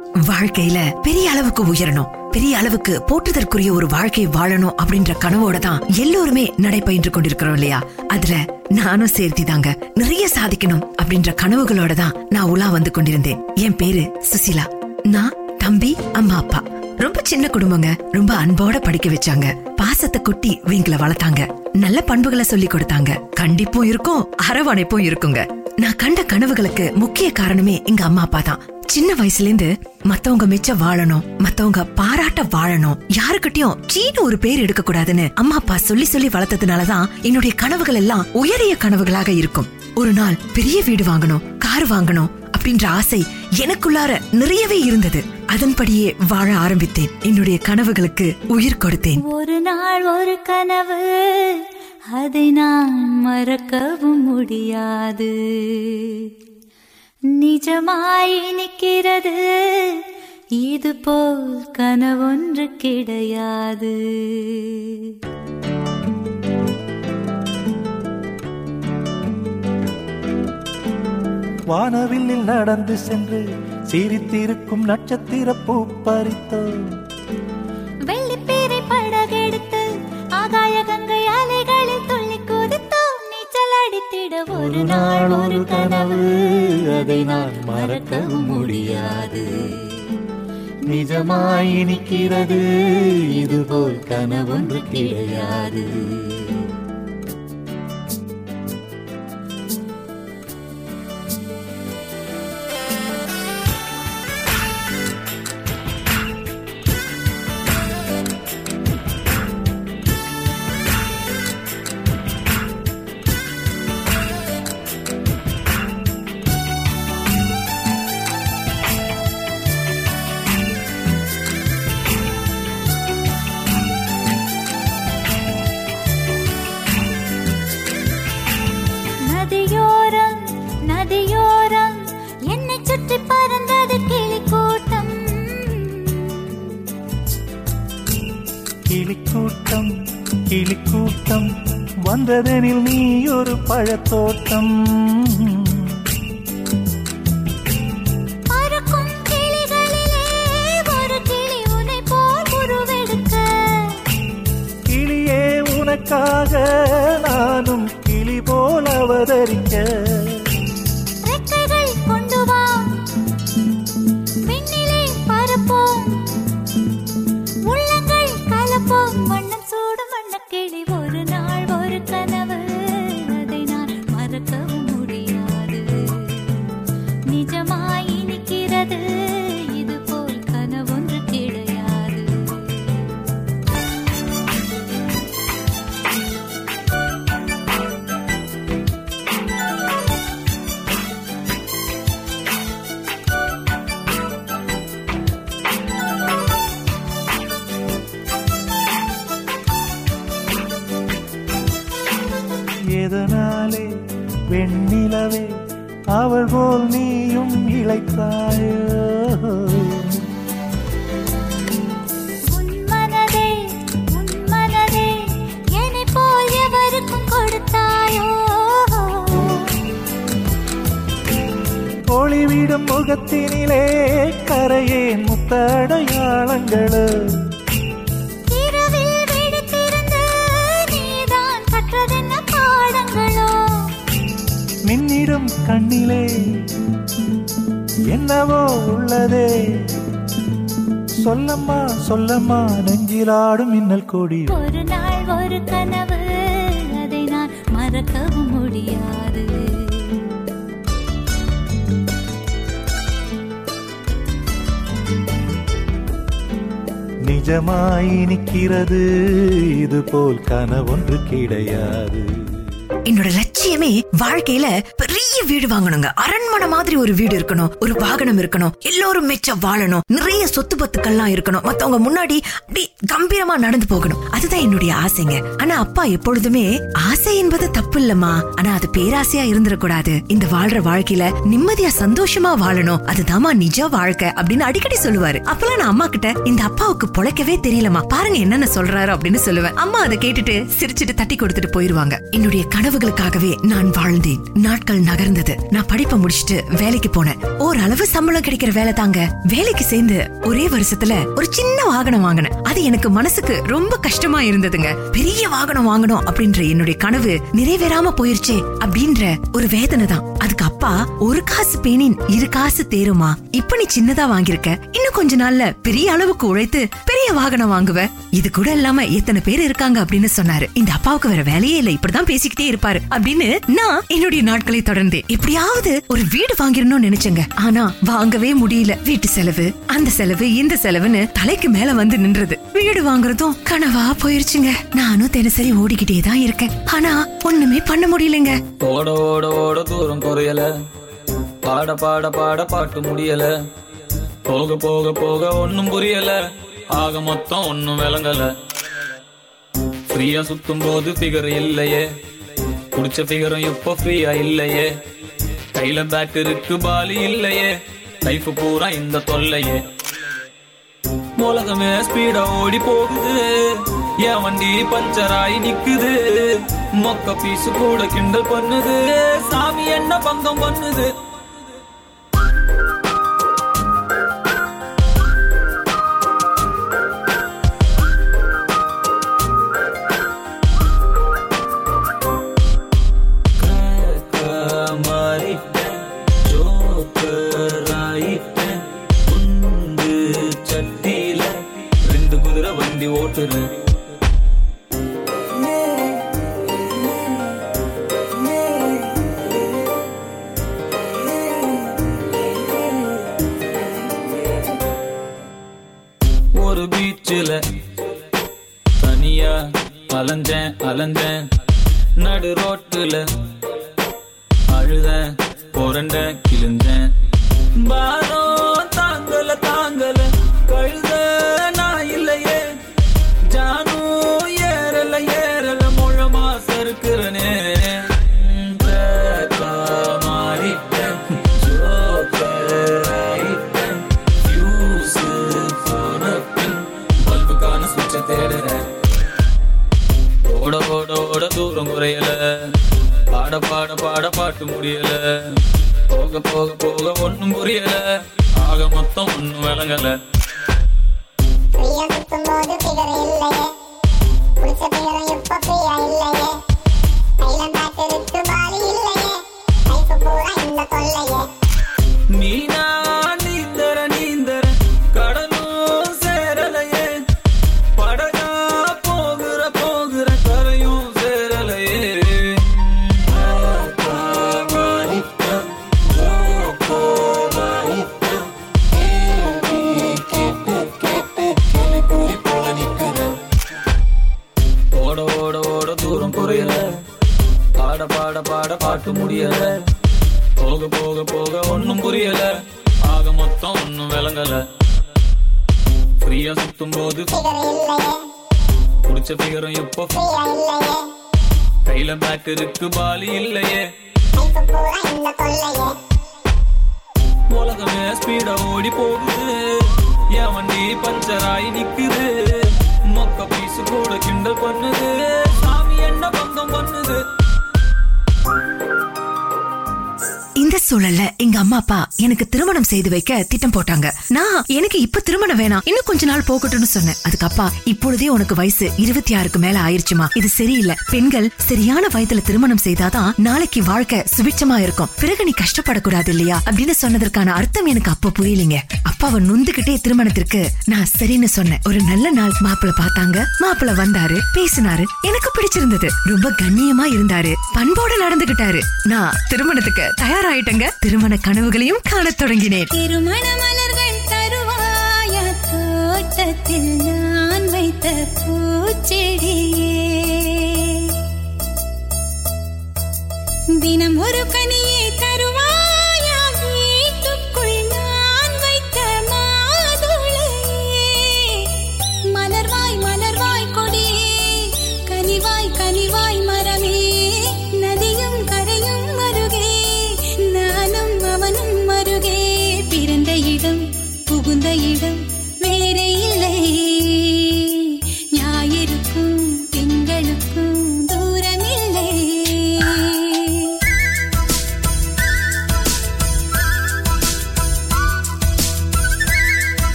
வாழ்க்கையில பெரிய அளவுக்கு உயரணும். பெரிய அளவுக்கு போற்றுதற்குரிய ஒரு வாழ்க்கை வாழணும் அப்படின்ற கனவோட தான் எல்லோருமே நடைபயின்று கொண்டிருக்கிறோம் இல்லையா? அதுல நானும் சேர்த்திதாங்க. நிறைய சாதிக்கணும் அப்படின்ற கனவுகளோட தான் நான் உலா வந்து கொண்டிருந்தேன். என் பேரு சுசிலா. நான் தம்பி அம்மா அப்பா. ரொம்ப சின்ன குடும்பங்க. ரொம்ப அன்போட படிக்க வச்சாங்க. பாசத்தை கொட்டி வீங்கள வளர்த்தாங்க. நல்ல பண்புகளை சொல்லி கொடுத்தாங்க. கண்டிப்பும் இருக்கும் அரவணைப்பும் இருக்குங்க. நான் கண்ட கனவுகளுக்கு முக்கிய காரணமே எங்க அம்மா அப்பா தான். சின்ன வயசுல இருந்து மத்தவங்க மிச்ச வாழணும் மத்தவங்க பாராட்ட வாழணும். யாருக்கிட்டயும் சீனு ஒரு பேர் எடுக்க கூடாதுன்னு அம்மா அப்பா சொல்லி சொல்லி வளர்த்ததுனாலதான் என்னுடைய கனவுகள் எல்லாம் உயரிய கனவுகளாக இருக்கும். ஒரு நாள் பெரிய வீடு வாங்கணும் கார் வாங்கணும் அப்படின்ற ஆசை எனக்குள்ளார நிறையவே இருந்தது. அதன்படியே வாழ ஆரம்பித்தேன். என்னுடைய கனவுகளுக்கு உயிர் கொடுத்தேன். ஒரு நாள் ஒரு கனவு அதை நான் மறக்கவும் முடியாது. நிஜமாய் நிற்கிறது. இது போல் கனவொன்று கிடையாது. வானவில்லில் நடந்து சென்று சிரித்திருக்கும் நட்சத்திர பூ பறித்தோம். ஒரு நாள் ஒரு கனவு அதை நான் மறக்க முடியாது. நிஜமாய் இனிக்கிறது இதுபோல் கனவொன்று கிடையாது. ஒரு முத்தடையாளங்களோ. மின்னிடும் கண்ணிலே என்னவோ உள்ளதே. சொல்லம்மா சொல்லம்மா நெஞ்சிலாடும் மின்னல் கொடி. ஒரு நாள் ஒரு கனவு அதை நான் மறக்கவும் முடியாது. நிஜமாய் நிற்கிறது. இது போல் கனவொன்று கிடையாது. என்னோட லட்சியமே வாழ்க்கையில பெரிய வீடு வாங்கணுங்க. அரண்மனை மாதிரி ஒரு வீடு இருக்கணும் ஒரு வாகனம் இருக்கணும் எல்லோரும் மெச்ச வாழணும் நிறைய சொத்து பத்துக்கள்லாம் இருக்கணும். மத்தவங்க முன்னாடி அப்படி கம்பீரமா நடந்து போகணும். அதுதான் என்னுடைய ஆசைங்க. ஆனா அப்பா எப்பொழுதுமே ஆசை என்பது தப்பு இல்லம்மா ஆனா அது பேராசையா இருந்துடக்கூடாது இந்த வாழ்ற வாழ்க்கையில நிம்மதியா சந்தோஷமா வாழணும். அதுதாமா நிஜ வாழ்க்கை அப்படின்னு அடிக்கடி சொல்லுவாரு. அப்பெல்லாம் நான் அம்மா கிட்ட இந்த அப்பாவுக்கு பொழைக்கவே தெரியலமா பாருங்க என்னென்ன சொல்றாரு அப்படின்னு சொல்லுவேன். அம்மா அதை கேட்டுட்டு சிரிச்சிட்டு தட்டி கொடுத்துட்டு போயிருவாங்க. என்னுடைய கனவுகளுக்காகவே நான் வாழ்ந்தேன். நாட்கள் நகர்ந்தன இருந்தது. நான் படிப்பை முடிச்சிட்டு வேலைக்கு போனேன். ஓரளவு சம்பளம் கிடைக்கிற வேலை தாங்க. வேலைக்கு சேர்ந்து ஒரே வருஷத்துல ஒரு சின்ன வாகனம் வாங்கினேன். அது எனக்கு மனசுக்கு ரொம்ப கஷ்டமா இருந்ததுங்க. பெரிய வாகனம் வாங்கணும் அப்படின்ற என்னுடைய கனவு நிறைவேறாம போயிருச்சே அப்படின்ற ஒரு வேதனை தான். அதுக்கு அப்பா ஒரு காசு பேனின் இரு காசு தேருமா? இப்ப நீ சின்னதா வாங்கியிருக்க. இன்னும் கொஞ்ச நாள்ல பெரிய அளவுக்கு உழைத்து நிறைய வாகனம் வாங்குவ இது கூட இல்லாம எத்தனை பேர் இருக்காங்க அப்படின்னு சொன்னாரு. இந்த அப்பாவுக்கு வேற வேலையே இல்ல இப்படிதான் பேசிக்கிட்டே இருப்பாரு. அப்படின்னு நான் என்னுடைய நாட்களை தொடர்ந்து எப்படியாவது ஒரு வீடு வாங்கிடணும்னு நினைச்சேங்க. ஆனா வாங்கவே முடியல. வீட்டு செலவு அந்த செலவு இந்த செலவுன்னு தலைக்கு மேல வந்து நின்றது. வீடு வாங்குறதும் கனவா போயிருச்சுங்க. நானும் தினசரி ஓடிக்கிட்டே தான் இருக்கேன். ஆனா ஒண்ணுமே பண்ண முடியலங்க. ஓட ஓட ஓட தூரம் குறையல. பாட பாட பாட பாட்டு முடியல. போக போக போக ஒன்னும் புரியல. ஆக மொத்தம் ஒண்ணும் விளங்கல. ஃப்ரீயா சுத்தும் போது ஃபிகர் இல்லையே. குடிச்ச ஃபிகரும் இப்போ ஃப்ரீயா இல்லையே. கையில பேட் இருக்கு பாலி இல்லையே. லைஃப் பூரா இந்த தொல்லையே. உலகமே ஸ்பீடா ஓடி போகுது. என் வண்டி பஞ்சர் ஆகி நிக்குது. மொக்க பீசு கூட கிண்டல் பண்ணுது. சாமி என்ன பங்கம் பண்ணுது? அடியா சுத்தும் போது பிகர் இல்லையே. பிடிச்ச பிகரை இப்ப கையில பாலி இல்லையே. உலகமே ஸ்பீடா ஓடி போகுது. என் வண்டி பஞ்சர் நிக்குது. மொக்க பீசு கூட கிண்டல் பண்ணுது. சாமி என்ன பங்கம் பண்ணுது? இந்த சூழல்ல எங்க அம்மா அப்பா எனக்கு திருமணம் செய்து வைக்க திட்டம் போட்டாங்க. நான் எனக்கு இப்ப திருமணம் வேணாம். இன்னும் கொஞ்ச நாள் போகட்டும்னு சொன்னேன். அதுக்கப்பா இப்பொழுதே உனக்கு வயசு இருபத்தி ஆறுக்கு மேல ஆயிருச்சுமா? இது சரியில்லை. பெண்கள் சரியான வயதுல திருமணம் செய்தாதான் நாளைக்கு வாழ்க்கை சுபிட்சமா இருக்கும். பிறகு நீ கஷ்டப்படக்கூடாது இல்லையா? அப்படின்னு சொன்னதற்கான அர்த்தம் எனக்கு அப்ப புரியலீங்க. அப்பாவை நொந்துகிட்டே திருமணத்திற்கு நான் சரின்னு சொன்னேன். ஒரு நல்ல நாள் மாப்பிள்ள பார்த்தாங்க. மாப்பிள்ள வந்தாரு பேசினாரு. எனக்கு பிடிச்சிருந்தது. ரொம்ப கண்ணியமா இருந்தாரு. பண்போட நடந்துகிட்டாரு. நான் திருமணத்துக்கு தயாராயிட்டங்க. திருமண கனவுகளையும் காணத் தொடங்கினேன். திருமண மலர்கள் தருவாய தோட்டத்தில் நான் வைத்த பூச்செடியே. தினம் ஒரு கனி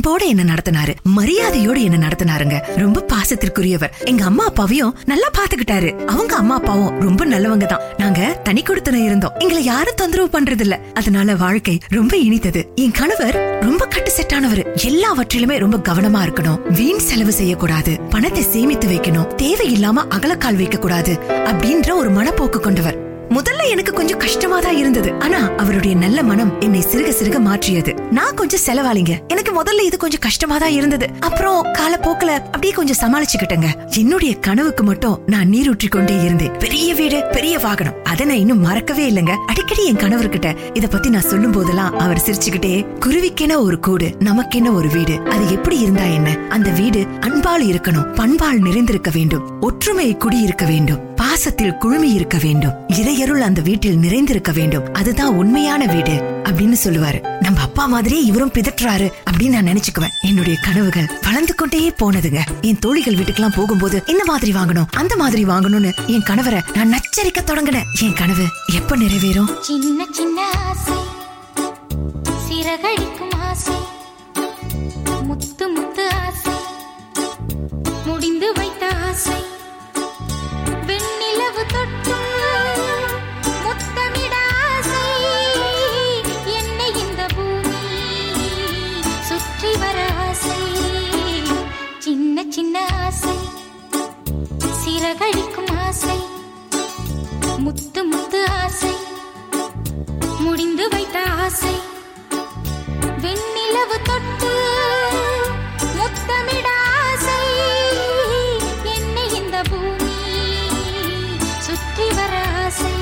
அன்போட என்ன நடத்தினாரு மரியாதையோடு என்ன நடத்தினாருங்க. ரொம்ப பாசத்திற்குரியவர். எங்க அம்மா அப்பாவையும் நல்லா பாத்துக்கிட்டாரு. அவங்க அம்மா அப்பாவும் ரொம்ப நல்லவங்க தான். நாங்க தனி கொடுத்தன இருந்தோம். எங்களை யாரும் தொந்தரவு பண்றது இல்ல அதனால வாழ்க்கை ரொம்ப இனித்தது. என் கணவர் ரொம்ப கட்டு செட்டானவர் எல்லாவற்றிலுமே ரொம்ப கவனமா இருக்கணும். வீண் செலவு செய்யக்கூடாது. பணத்தை சேமித்து வைக்கணும். தேவையில்லாம அகலக்கால் வைக்க கூடாது அப்படின்ற ஒரு மனப்போக்கு கொண்டவர். முதல்ல எனக்கு கொஞ்சம் கஷ்டமா தான் இருந்தது. ஆனா அவருடைய நல்ல மனம் என்னை சிறுக சிறுக மாற்றியது. நான் கொஞ்சம் செலவாளிங்க. எனக்கு முதல்ல இது கொஞ்சம் கஷ்டமா தான் இருந்தது. அப்புறம் காலப்போக்குல அப்படியே கொஞ்சம் சமாளிச்சுக்கிட்டேங்க. என்னுடைய கனவுக்கு மட்டும் நான் நீரூற்றி கொண்டே இருந்தேன். பெரிய வீடு பெரிய வாகனம். அதை நான் இன்னும் மறக்கவே இல்லைங்க. அடிக்கடி என் கணவர்கிட்ட இத பத்தி நான் சொல்லும் போதெல்லாம் அவர் சிரிச்சுக்கிட்டே குருவிக்கென ஒரு கூடு நமக்கென ஒரு வீடு. அது எப்படி இருந்தா என்ன? அந்த வீடு அன்பால் இருக்கணும். பண்பால் நிறைந்திருக்க வேண்டும். ஒற்றுமை குடியிருக்க வேண்டும். பாசத்தில் குழுமி இருக்க வேண்டும். இறையருள் அந்த வீட்டில் நிறைந்திருக்க வேண்டும். அதுதான் உண்மையான வீடு அப்படின்னு சொல்லுவாரு. நம்ம அப்பா மாதிரியே இவரும் பிதற்றாரு அப்படின்னு நான் நினைச்சுக்குவேன். என்னுடைய கனவுகள் வளர்ந்து கொண்டே போனதுங்க. என் தோழிகள் வீட்டுக்கெல்லாம் போகும்போது இந்த மாதிரி வாங்கணும் அந்த மாதிரி வாங்கணும்னு என் கணவரை நான் நச்சரிக்க தொடங்கினேன். என் கனவு எப்ப நிறைவேறும்? சின்ன சின்ன ஆசை. சிறகடிக்கும் ஆசை. முத்து முத்து ஆசை. முடிந்து வைத்த ஆசை. வெண்ணிலவு தொட்டு சின்ன ஆசை? சிறகடிக்கும் ஆசை. முத்து முத்து ஆசை. முடிந்து வைத்த ஆசை. வெண்ணிலவு தொட்டு முத்தமிட ஆசை. என்னை இந்த பூமி சுற்றி வர ஆசை.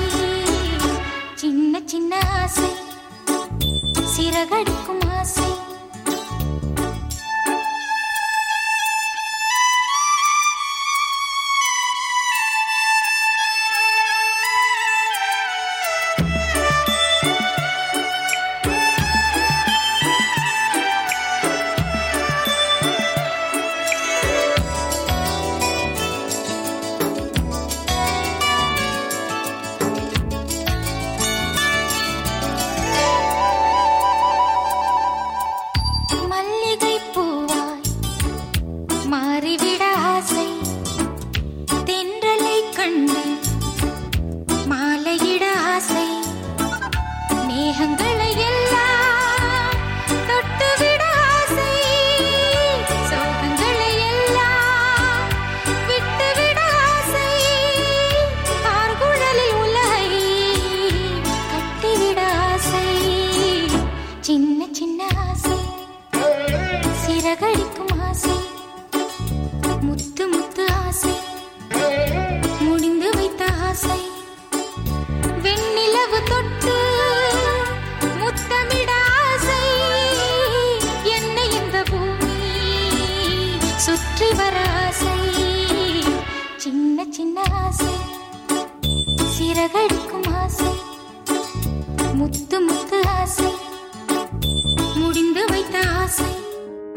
சின்ன சின்ன ஆசை. சிறகடிக்கும்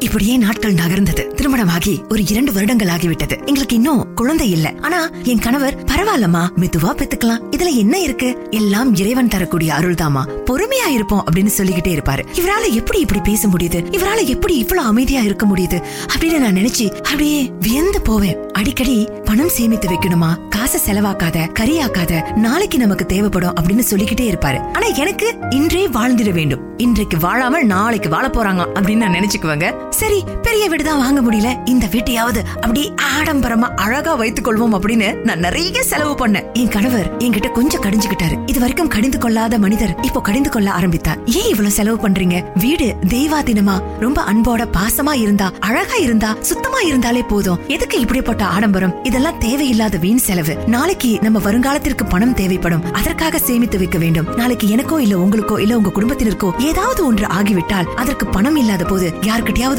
இப்படியே நாட்கள் நகர்ந்தது. திருமணமாகி ஒரு இரண்டு வருடங்கள் ஆகிவிட்டது. எங்களுக்கு இன்னும் குழந்தை இல்ல. ஆனா என் கணவர் பரவாயில்லமா மெதுவா பெத்துக்கலாம். இதுல என்ன இருக்கு? எல்லாம் இறைவன் தரக்கூடிய அருள்தாமா பொறுமையா இருப்போம் அப்படின்னு சொல்லிக்கிட்டே இருப்பாரு. இவரால எப்படி இப்படி பேச முடியுது? இவரால எப்படி இவ்வளவு அமைதியா இருக்க முடியுது? அப்படின்னு நான் நினைச்சு அப்படியே வியந்து போவேன். அடிக்கடி பணம் சேமித்து வைக்கணுமா? காசை செலவாக்காத கரியாக்காத நாளைக்கு நமக்கு தேவைப்படும் அப்படின்னு சொல்லிக்கிட்டே இருப்பாரு. ஆனா எனக்கு இன்றே வாழ்ந்திட வேண்டும். இன்றைக்கு வாழாமல் நாளைக்கு வாழ போறாங்க அப்படின்னு நான் நினைச்சுக்குவேங்க. சரி பெரிய வீடு தான் வாங்க முடியல. இந்த வீட்டையாவது அப்படி ஆடம்பரமா அழகா வைத்துக் கொள்வோம் அப்படின்னு நான் நிறைய செலவு பண்ணேன். என் கணவர் என்கிட்ட கொஞ்சம் கடிஞ்சுக்கிட்டாரு. இது வரைக்கும் கடிந்து கொள்ளாத மனிதர் இப்போ கடிந்து கொள்ள ஆரம்பித்தார். ஏன் இவ்வளவு செலவு பண்றீங்க? வீடு தெய்வாதீனமா? ரொம்ப அன்போட பாசமா இருந்தா அழகா இருந்தா சுத்தமா இருந்தாலே போதும். எதுக்கு இப்படிப்பட்ட ஆடம்பரம்? இதெல்லாம் தேவையில்லாத வீண் செலவு. நாளைக்கு நம்ம வருங்காலத்திற்கு பணம் தேவைப்படும். அதற்காக சேமித்து வைக்க வேண்டும். நாளைக்கு எனக்கோ இல்ல உங்களுக்கோ இல்ல உங்க குடும்பத்தினருக்கோ ஏதாவது ஒன்று ஆகிவிட்டால் அதற்கு பணம் இல்லாத போது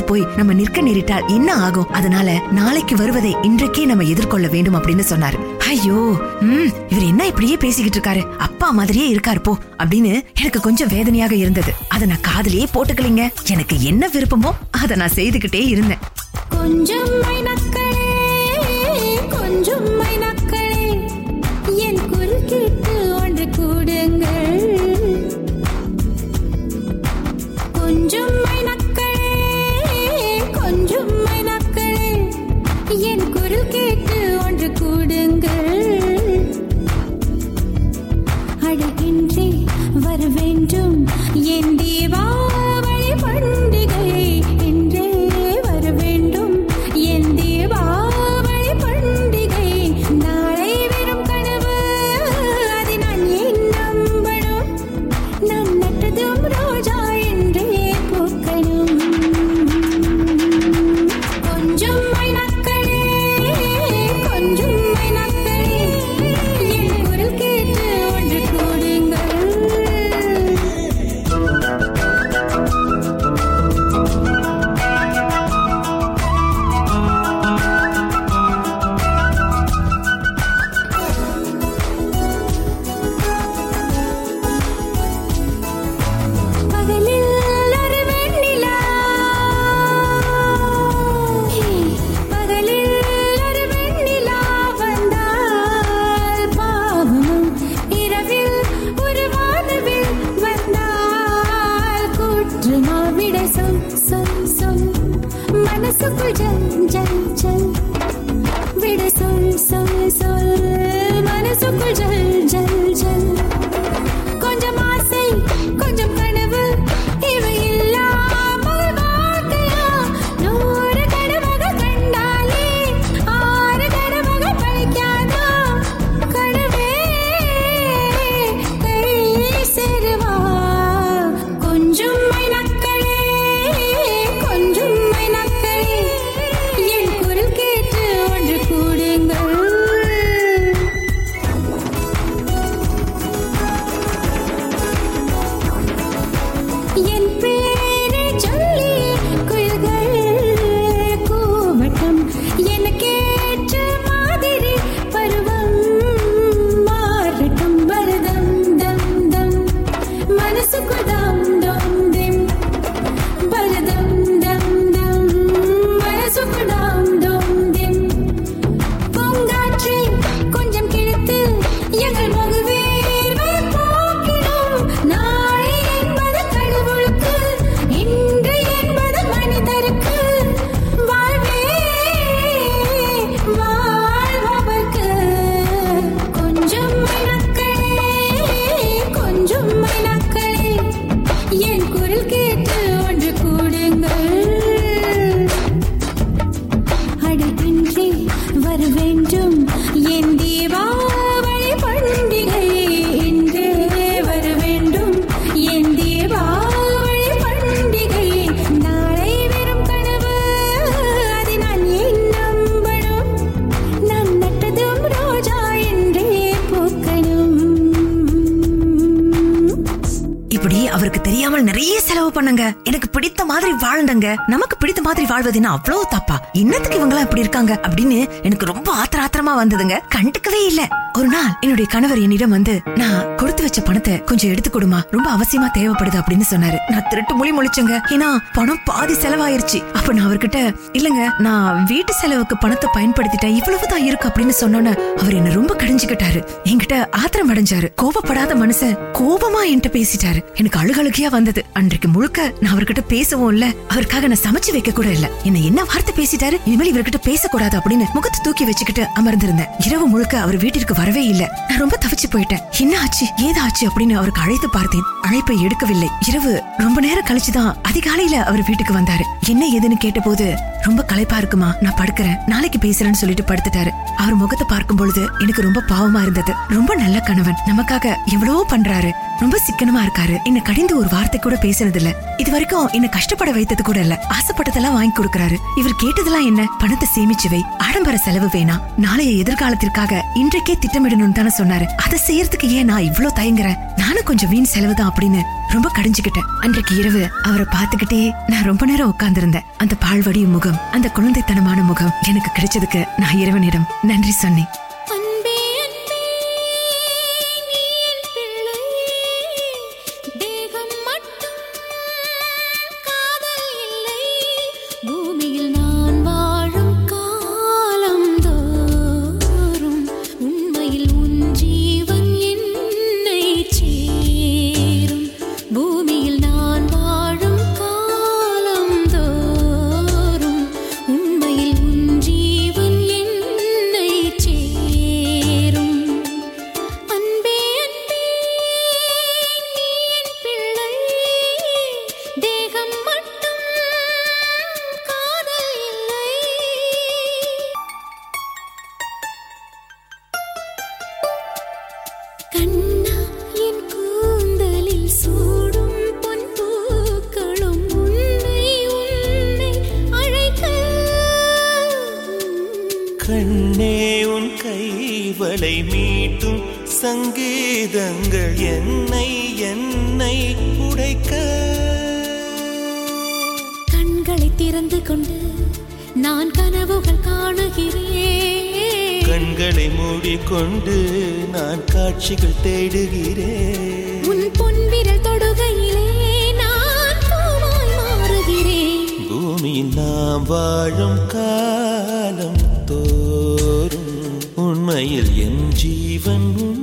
யார்கிட்டயாவது போய் நம்ம நிற்க நேரிட்டால் என்ன ஆகும்? அதனால நாளைக்கு வருவதை இன்றைக்கே நம்ம எதிர்கொள்ள வேண்டும் அப்படின்னு சொன்னாரு. ஐயோ ம் இவர் என்ன இப்படியே பேசிக்கிட்டு இருக்காரு? அப்பா மாதிரியே இருக்காரு போ அப்படின்னு எனக்கு கொஞ்சம் வேதனையாக இருந்தது. அத நான் காதுலயே போட்டுக்கலீங்க. எனக்கு என்ன விருப்பமோ அதை நான் செய்துகிட்டே இருந்தேன். கொஞ்சம் வாழ்வது என்ன வாழ்வதுன்னா அவ்வளவு தப்பா. என்னத்துக்கு இவங்க இப்படி இருக்காங்க? அப்படின்னு எனக்கு ரொம்ப ஆத்திர ஆத்திரமா வந்ததுங்க. கண்டுக்கவே இல்ல. ஒரு நாள் என்னுடைய கணவர் என்னிடம் வந்து நான் வச்ச பணத்தை கொஞ்சம் எடுத்து கொடுமா. ரொம்ப அவசியமா தேவைப்படுது அப்படின்னு சொன்னாரு. நான் திருட்டு மொழி முழிச்சேங்க. ஏன்னா பணம் பாதி செலவாயிருச்சு. அப்ப நான் அவர்கிட்ட இல்லங்க நான் வீட்டு செலவுக்கு பணத்தை பயன்படுத்திட்டேன். இவ்வளவுதான் இருக்கு அப்படின்னு சொன்னோன்னு அவர் என்ன ரொம்ப கடிஞ்சுக்கிட்டாரு. என்கிட்ட ஆத்திரம் அடைஞ்சாரு. கோபப்படாத மனுஷன் கோபமா என்கிட்ட பேசிட்டாரு. எனக்கு அழுகழுகியா வந்தது. அன்றைக்கு முழுக்க நான் அவர்கிட்ட பேசவும் இல்ல அவருக்காக நான் சமைச்சு வைக்க கூட இல்ல. என்ன என்ன வார்த்தை பேசிட்டாரு? இனிமேல் இவர்கிட்ட பேசக்கூடாது அப்படின்னு முகத்தை தூக்கி வச்சுக்கிட்டு அமர்ந்திருந்தேன். இரவு முழுக்க அவர் வீட்டிற்கு வரவே இல்ல. நான் ரொம்ப தவிச்சு போயிட்டேன். என்ன ஆச்சு? ஏதா ஆச்சு அப்படின்னு அவருக்கு அழைத்து பார்த்தேன். அழைப்பை எடுக்கவில்லை. இரவு ரொம்ப நேரம் கழிச்சுதான் அதிகாலையில அவர் வீட்டுக்கு வந்தாரு. என்ன ஏதுன்னு கேட்டபோது ரொம்ப களைப்பா இருக்குமா? நான் படுக்கிறேன். நாளைக்கு பேசுறேன்னு சொல்லிட்டு படுத்துட்டாரு. அவர் முகத்தை பார்க்கும் பொழுது எனக்கு ரொம்ப பாவமா இருந்தது. ரொம்ப நல்ல கணவன். நமக்காக எவ்வளவோ பண்றாரு. ரொம்ப சிக்கனமா இருக்காரு. என்ன கடிந்து ஒரு வார்த்தை கூட பேசுறது இல்ல இது வரைக்கும் என்ன கஷ்டப்பட வைத்தது கூட இல்ல. ஆசைப்பட்டதெல்லாம் வாங்கி கொடுக்கறாரு. இவர் கேட்டதெல்லாம் என்ன? பணத்தை சேமிச்சு வை. ஆடம்பர செலவு வேணாம். நாளைய எதிர்காலத்திற்காக இன்றைக்கே திட்டமிடணும்னு தானே சொன்னாரு. அதை செய்யறதுக்கு ஏன் நான் இவ்ளோ இல்லைங்கிற. நானும் கொஞ்சம் வீண் செலவுதான் அப்படின்னு ரொம்ப கடிஞ்சுக்கிட்டேன். அன்றைக்கு இரவு அவரை பார்த்துக்கிட்டே நான் ரொம்ப நேரம் உட்கார்ந்திருந்தேன். அந்த பால்வடியும் முகம் அந்த குழந்தைத்தனமான முகம் எனக்கு கிடைச்சதுக்கு நான் இறைவனிடம் நன்றி சொன்னேன். நாம் வாழும் காலம் தோறும் உண்மையில் என் ஜீவன் உன்னை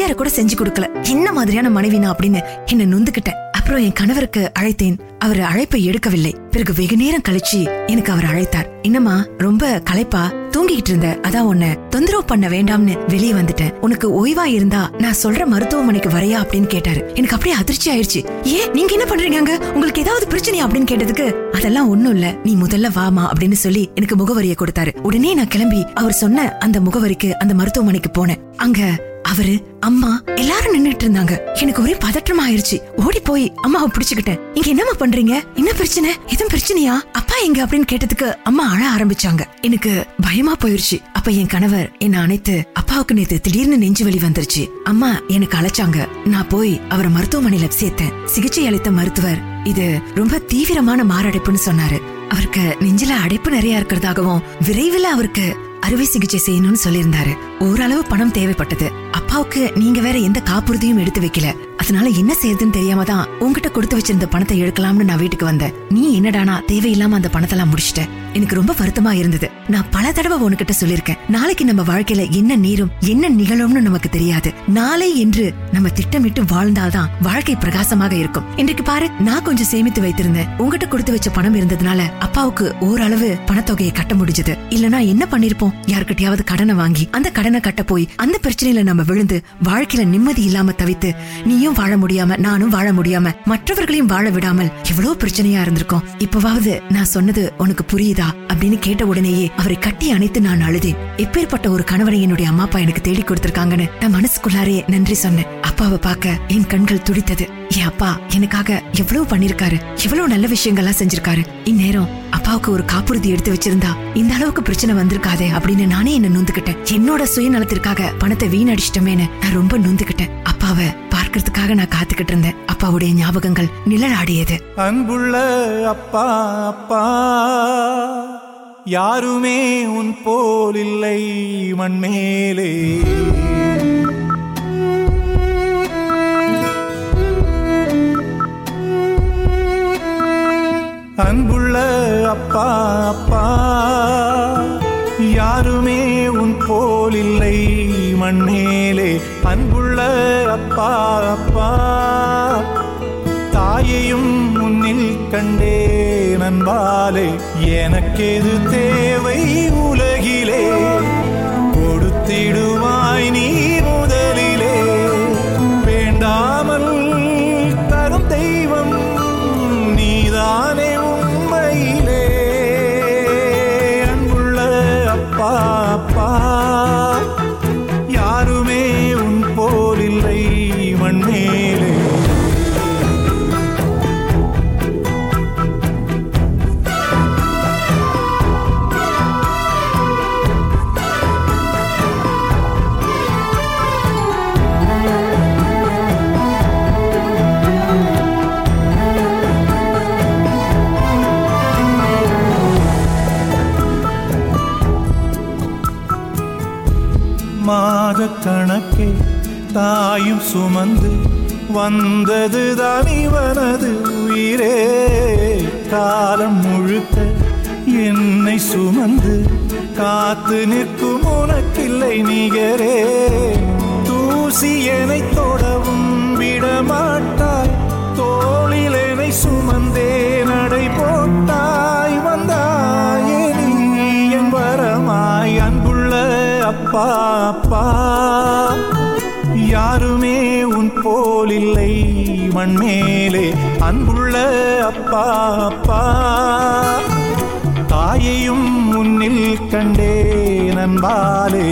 வாத்தியார கூட செஞ்சு கொடுக்கல. என்ன மாதிரியான மனைவி அப்படின்னு என்ன நொந்துகிட்டேன் அப்புறம் என் கணவருக்கு அழைத்தேன். அவர் அழைப்பை எடுக்கவில்லை. பிறகு வெகு நேரம் கழிச்சு எனக்கு அவர் அழைத்தார். என்னம்மா ரொம்ப களைப்பா? தூங்கிட்டு இருந்த. அதான் உன்ன தொந்தரவு பண்ண வேண்டாம்னு வெளியே வந்துட்டேன். உனக்கு ஓய்வா இருந்தா நான் சொல்ற மருத்துவமனைக்கு வரையா அப்படின்னு கேட்டாரு. எனக்கு அப்படியே அதிர்ச்சி ஆயிருச்சு ஏன்? நீங்க என்ன பண்றீங்க அங்க? உங்களுக்கு ஏதாவது பிரச்சனையா அப்படின்னு கேட்டதுக்கு அதெல்லாம் ஒண்ணும் இல்ல. நீ முதல்ல வாமா அப்படின்னு சொல்லி எனக்கு முகவரியை கொடுத்தாரு. உடனே நான் கிளம்பி அவர் சொன்ன அந்த முகவரிக்கு அந்த மருத்துவமனைக்கு போனேன். அங்க அவரு அம்மா எல்லாரும் நின்னுட்டு இருந்தாங்க. எனக்கு ஒரே பதற்றமா ஆயிருச்சு. ஓடி போய் அம்மாவை பிடிச்சுக்கிட்டேன். இங்க என்னம்மா பண்றீங்க? என்ன பிரச்சனை? எதுவும் பிரச்சனையா? அப்பா எங்க அப்படின்னு கேட்டதுக்கு அம்மா அழ ஆரம்பிச்சாங்க. எனக்கு பயமா போயிருச்சு. அப்ப என் கணவர் என்ன அனைத்து அப்பாவுக்கு நேத்து திடீர்னு நெஞ்சு வலி வந்துருச்சு. அம்மா எனக்கு அழைச்சாங்க. நான் போய் அவரை மருத்துவமனையில சேர்த்தேன். சிகிச்சை அளித்த மருத்துவர் இது ரொம்ப தீவிரமான மாரடைப்புன்னு சொன்னாரு. அவருக்கு நெஞ்சில அடைப்பு நிறைய இருக்கிறதாகவும் விரைவில் அவருக்கு அறுவை சிகிச்சை செய்யணும்னு சொல்லியிருந்தாரு. ஓரளவு பணம் தேவைப்பட்டது. அப்பாவுக்கு நீங்க வேற எந்த காப்புறுதியும் எடுத்து வைக்கல. அதனால என்ன செய்யறதுன்னு தெரியாம தான் உங்ககிட்ட கொடுத்து வச்சிருந்த பணத்தை எடுக்கலாம்னு நான் வீட்டுக்கு வந்தேன். நீ என்னடானா தேவையில்லாம அந்த பணத்தெல்லாம் முடிச்சிட்ட? எனக்கு ரொம்ப வருத்தமா இருந்தது. நான் பல தடவை உனக்கிட்ட சொல்லிருக்கேன் நாளைக்கு நம்ம வாழ்க்கையில என்ன நேரும் என்ன நிகழும்னு நமக்கு தெரியாது. நாளை என்று நம்ம திட்டமிட்டு வாழ்ந்தால்தான் வாழ்க்கை பிரகாசமாக இருக்கும். இன்றைக்கு பாரு நான் கொஞ்சம் சேமித்து வைத்திருந்தேன். உங்ககிட்ட கொடுத்து வச்ச பணம் இருந்ததுனால அப்பாவுக்கு ஓரளவு பணத்தொகையை கட்ட முடிஞ்சது. இல்லனா என்ன பண்ணிருப்போம்? யார்கிட்டயாவது கடனை வாங்கி அந்த கடனை கட்ட போய் அந்த பிரச்சனையில நம்ம விழுந்து வாழ்க்கையில நிம்மதி இல்லாம தவித்து நீயும் நீயும் வாழ முடியாம நானும் வாழ முடியாம மற்றவர்களையும் வாழ விடாமல் எவ்வளவு பிரச்சனையா இருந்திருக்கும். இப்பவாவது நான் சொன்னது உனக்கு புரியுதா? அப்படின்னு கேட்ட உடனேயே அவரை கட்டி அணைத்து நான் அழுதேன். எப்பேற்பட்ட ஒரு கணவனை என்னுடைய அம்மா அப்பா எனக்கு தேடி கொடுத்திருக்காங்கன்னு நான் மனசுக்குள்ளாரே நன்றி சொன்னேன். அப்பாவை பார்க்க என் கண்கள் துடித்தது. என் அப்பா எனக்காக எவ்வளவு பண்ணிருக்காரு எவ்வளவு நல்ல விஷயங்கள்லாம் செஞ்சிருக்காரு. இந்நேரம் அப்பாவுக்கு ஒரு காப்புறுதி எடுத்து வச்சிருந்தா இந்த அளவுக்கு பிரச்சனை வந்திருக்காதே அப்படின்னு நானே என்ன நொந்துக்கிட்டேன் என்னோட சுயநலத்திற்காக பணத்தை வீணடிச்சிட்டமேன்னு நான் ரொம்ப நொந்துக்கிட்டேன் அப்பாவை பார்க்கறதுக்காக நான் காத்துக்கிட்டு இருந்தேன். அப்பாவுடைய ஞாபகங்கள் நிழலாடியது. அன்புள்ள அப்பா அப்பா யாருமே உன் போல் இல்லை மண்மேலே அன்புள்ள அப்பா அப்பா யாருமே உன் போல் இல்லை மண்மேலே அன்புள்ள அப்பா அப்பா. தாயையும் முன்னில் கண்டே நண்பாலே எனக்கெது தேவை உலகிலே? வந்தது இவனது உயிரே. காலம் முழுக்க என்னை சுமந்து காத்து நிற்கும் மண் மேலே அன்புள்ள அப்பா அப்பா. தாயையும் முன்னில் கண்டே நண்பாலே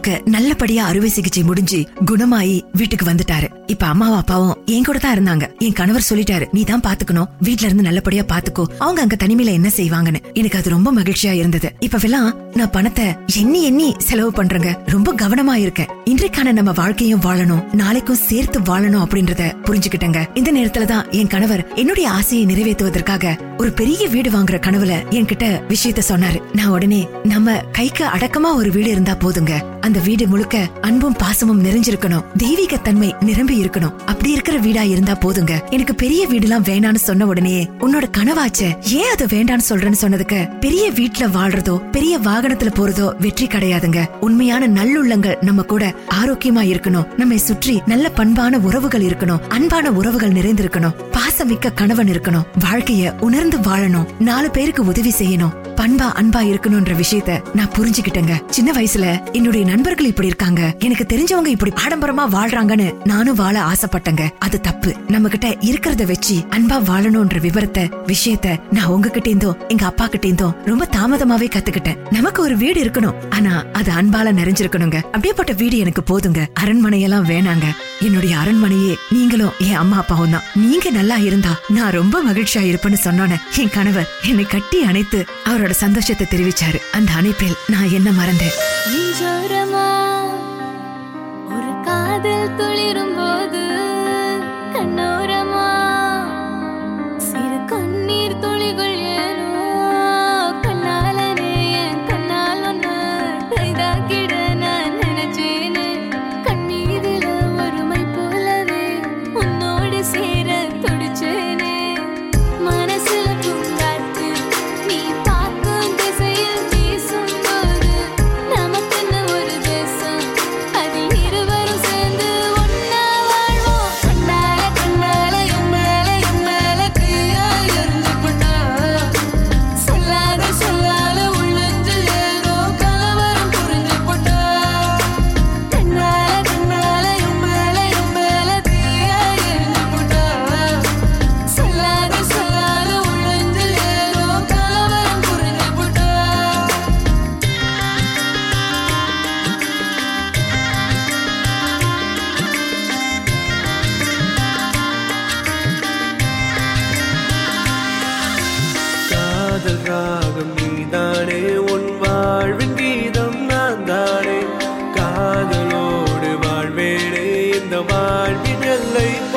அம்மாவுக்கு நல்லபடியா அறுவை சிகிச்சை முடிஞ்சு குணமாயி வீட்டுக்கு வந்துட்டாரு. இப்ப அம்மாவும் அப்பாவும் என் கூட தான் இருந்தாங்க. என் கணவர் சொல்லிட்டாரு நீ தான் பாத்துக்கணும். வீட்ல இருந்து நல்லபடியா பாத்துக்கோ. அவங்க அங்க தனிமையில என்ன செய்வாங்கன்னு. எனக்கு அது ரொம்ப மகிழ்ச்சியா இருந்தது. இப்பவெல்லாம் நான் பணத்தை எண்ணி எண்ணி செலவு பண்றேங்க. ரொம்ப கவனமா இருக்கேன். இன்றைக்கான நம்ம வாழ்க்கையும் வாழணும். நாளைக்கும் சேர்த்து வாழணும் அப்படின்றத புரிஞ்சுக்கிட்டேங்க. இந்த நேரத்துலதான் என் கணவர் என்னுடைய ஆசையை நிறைவேற்றுவதற்காக ஒரு பெரிய வீடு வாங்குற கனவுல என்கிட்ட விஷயத்த சொன்னாரு. நான் உடனே நம்ம கைக்கு அடக்கமா ஒரு வீடு இருந்தா போதுங்க. அந்த வீடு முழுக்க அன்பும் பாசமும் நிறைஞ்சிருக்கணும். தெய்வீக தன்மை நிரம்பி இருக்கணும். அப்படி இருக்கிற வீடா இருந்தா போதுங்க. எனக்கு பெரிய வீடுலாம் வேணாம்னு சொன்ன உடனே உன்னோட கனவாச்ச ஏன் அது வேண்டான்னு சொல்றேன்னு சொன்னதுக்கு பெரிய வீட்டுல வாழ்றதோ பெரிய வாகனத்துல போறதோ வெற்றி கிடையாதுங்க. உண்மையான நல்லுள்ளங்கள் நம்ம கூட ஆரோக்கியமா இருக்கணும். நம்மை சுற்றி நல்ல பண்பான உறவுகள் இருக்கணும். அன்பான உறவுகள் நிறைந்திருக்கணும். பாசமிக்க கணவன் இருக்கணும். வாழ்க்கைய உணர்ந்து வாழணும். நாலு பேருக்கு உதவி செய்யணும். பண்பா அன்பா இருக்கணும்ன்ற விஷயத்த நான் புரிஞ்சுக்கிட்டேங்க. சின்ன வயசுல என்னுடைய நண்பர்கள் இப்படி இருக்காங்க. எனக்கு தெரிஞ்சவங்க இப்படி ஆடம்பரமா வாழ்றாங்கன்னு நானும் வாழ ஆசைப்பட்டேங்க. அது தப்பு. நம்ம கிட்ட இருக்கிறத வச்சு அன்பா வாழணும்ன்ற விவரத்தை விஷயத்த நான் உங்ககிட்ட இருந்தோ எங்க அப்பா கிட்ட இருந்தோ ரொம்ப தாமதமாவே கத்துக்கிட்டேன். நமக்கு ஒரு வீடு இருக்கணும். ஆனா அது அன்பால நிறைஞ்சிருக்கணுங்க. அப்படியேப்பட்ட வீடு எனக்கு போதுங்க. அரண்மனையெல்லாம் வேணாங்க. என்னுடைய அரண்மனையே நீங்களும் என் அம்மா அப்பாவும் தான். நீங்க நல்லா இருந்தா நான் ரொம்ப மகிழ்ச்சியா இருப்பேன்னு சொன்னோன்னே என் கணவர் என்னை கட்டி அணைத்து அவரோட சந்தோஷத்தை தெரிவிச்சாரு. அந்த அணைப்பில் நான் என்ன மறந்தேன்? ஒரு காதல் துளிரும் இந்த வாழ்வின்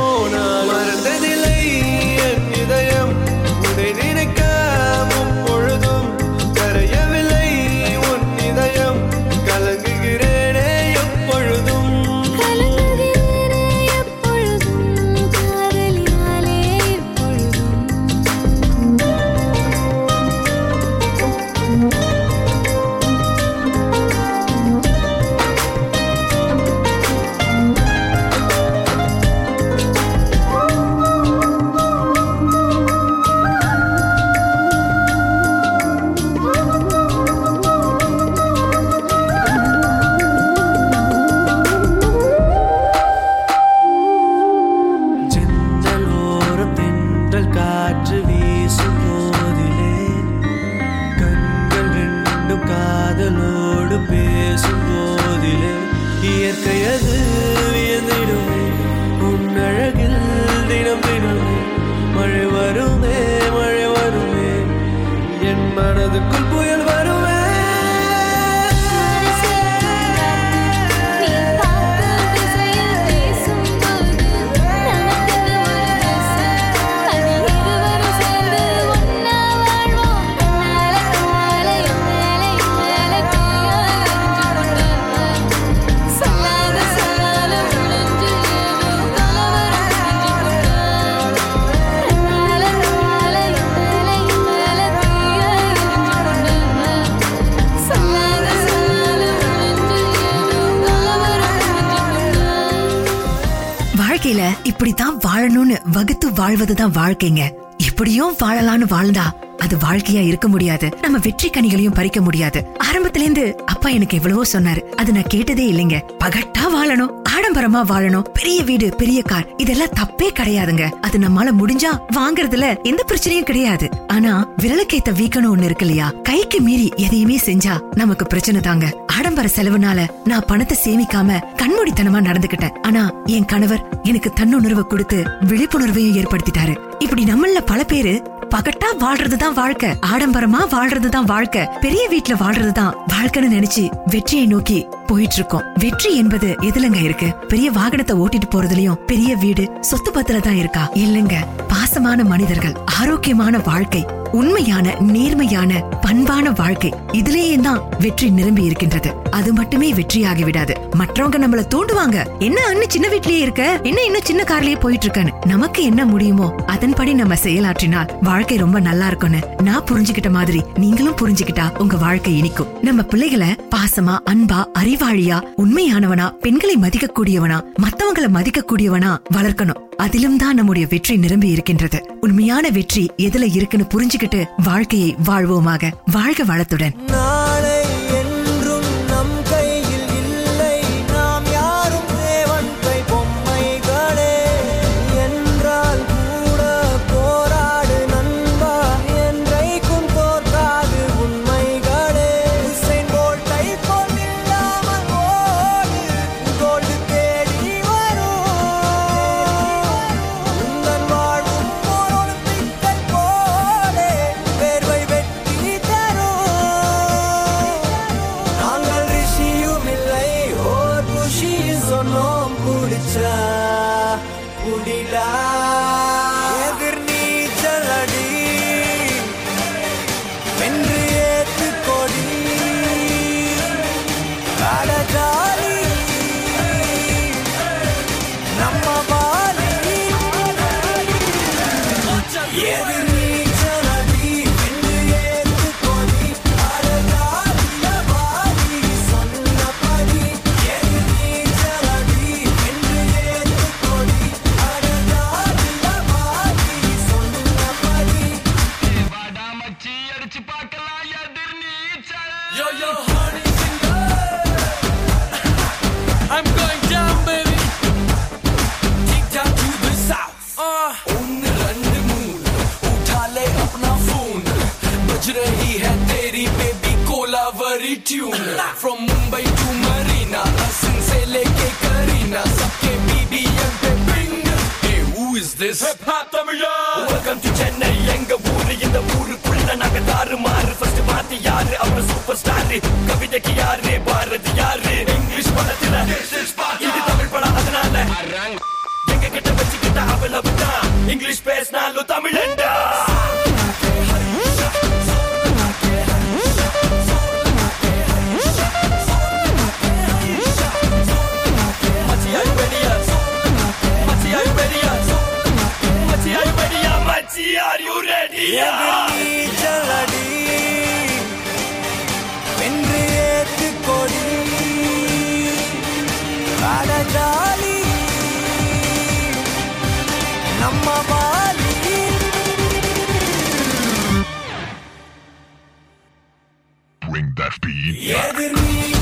வாழ்வதுதான் வாழ்க்கைங்க. இப்படியும் வாழலாம்னு வாழ்ந்தா அது வாழ்க்கையா இருக்க முடியாது. நம்ம வெற்றி கனிகளையும் பறிக்க முடியாது. ஆரம்பத்துல இருந்து அப்பா எனக்கு எவ்வளவோ சொன்னாரு. அது நான் கேட்டதே இல்லைங்க. பகட்டா வாழணும். ஆடம்பரமா வாழணும். பெரிய வீடு பெரிய கார். இதெல்லாம் தப்பே கிடையாதுங்க. அது நம்மால முடிஞ்சா வாங்குறதுல எந்த பிரச்சனையும் கிடையாது. ஆனா விரலுக்கேத்த வீக்கணும் ஒண்ணு இருக்கு இல்லையா? கைக்கு மீறி எதையுமே செஞ்சா நமக்கு பிரச்சனை தாங்க. ஆடம்பர செலவுனால நான் பணத்தை சேமிக்காம கண்மூடித்தனமா நடந்துகிட்டேன் ஆனா என் கணவர் எனக்கு தன்னுணர்வை கொடுத்து விழிப்புணர்வையும் ஏற்படுத்திட்டாரு. இப்படி நம்மள பல பேரு பகட்டா வாழ்றதுதான் வாழ்க்கை ஆடம்பரமா வாழ்றதுதான் வாழ்க்கை பெரிய வீட்டுல வாழ்றதுதான் வாழ்க்கைன்னு நினைச்சு வெற்றியை நோக்கி போயிட்டு இருக்கோம் வெற்றி என்பது எதுலங்க இருக்கு? பெரிய வாகனத்தை ஓட்டிட்டு போறதுலயும் பெரிய வீடு சொத்து பத்திர தான் இருக்கா? இல்லங்க. பாசமான மனிதர்கள் ஆரோக்கியமான வாழ்க்கை உண்மையான நேர்மையான பண்பான வாழ்க்கை இதுலயே தான் வெற்றி நிரம்பி இருக்கின்றது. அது மட்டுமே வெற்றியாகி விடாது. மற்றவங்க நம்மள தூண்டுவாங்க. என்ன அண்ணன் சின்ன வீட்லயே இருக்க? என்ன இன்னும் சின்ன கார்லயே போயிட்டு இருக்கன்னு நமக்கு என்ன முடியுமோ அதன்படி நம்ம செயலாற்றினால் வாழ்க்கை ரொம்ப நல்லா இருக்கும்னு நான் புரிஞ்சுகிட்ட மாதிரி நீங்களும் புரிஞ்சுக்கிட்டா உங்க வாழ்க்கை இனிக்கும். நம்ம பிள்ளைகளை பாசமா அன்பா அறிவாளியா உண்மையானவனா பெண்களை மதிக்க கூடியவனா மத்தவங்களை மதிக்க கூடியவனா வளர்க்கணும். அதிலும் தான் நம்முடைய வெற்றி நிரம்பி இருக்கின்றது. உண்மையான வெற்றி எதுல இருக்குன்னு புரிஞ்சுக்கிட்டு வாழ்க்கையை வாழ்வோமாக வாழ்க வளத்துடன். நாளை குடிடா எதிர் లబుతా ఇంగ్లీష్ పేసినాళ్ళు తమిళంట Are you ready? Yeah. beat. Yeah,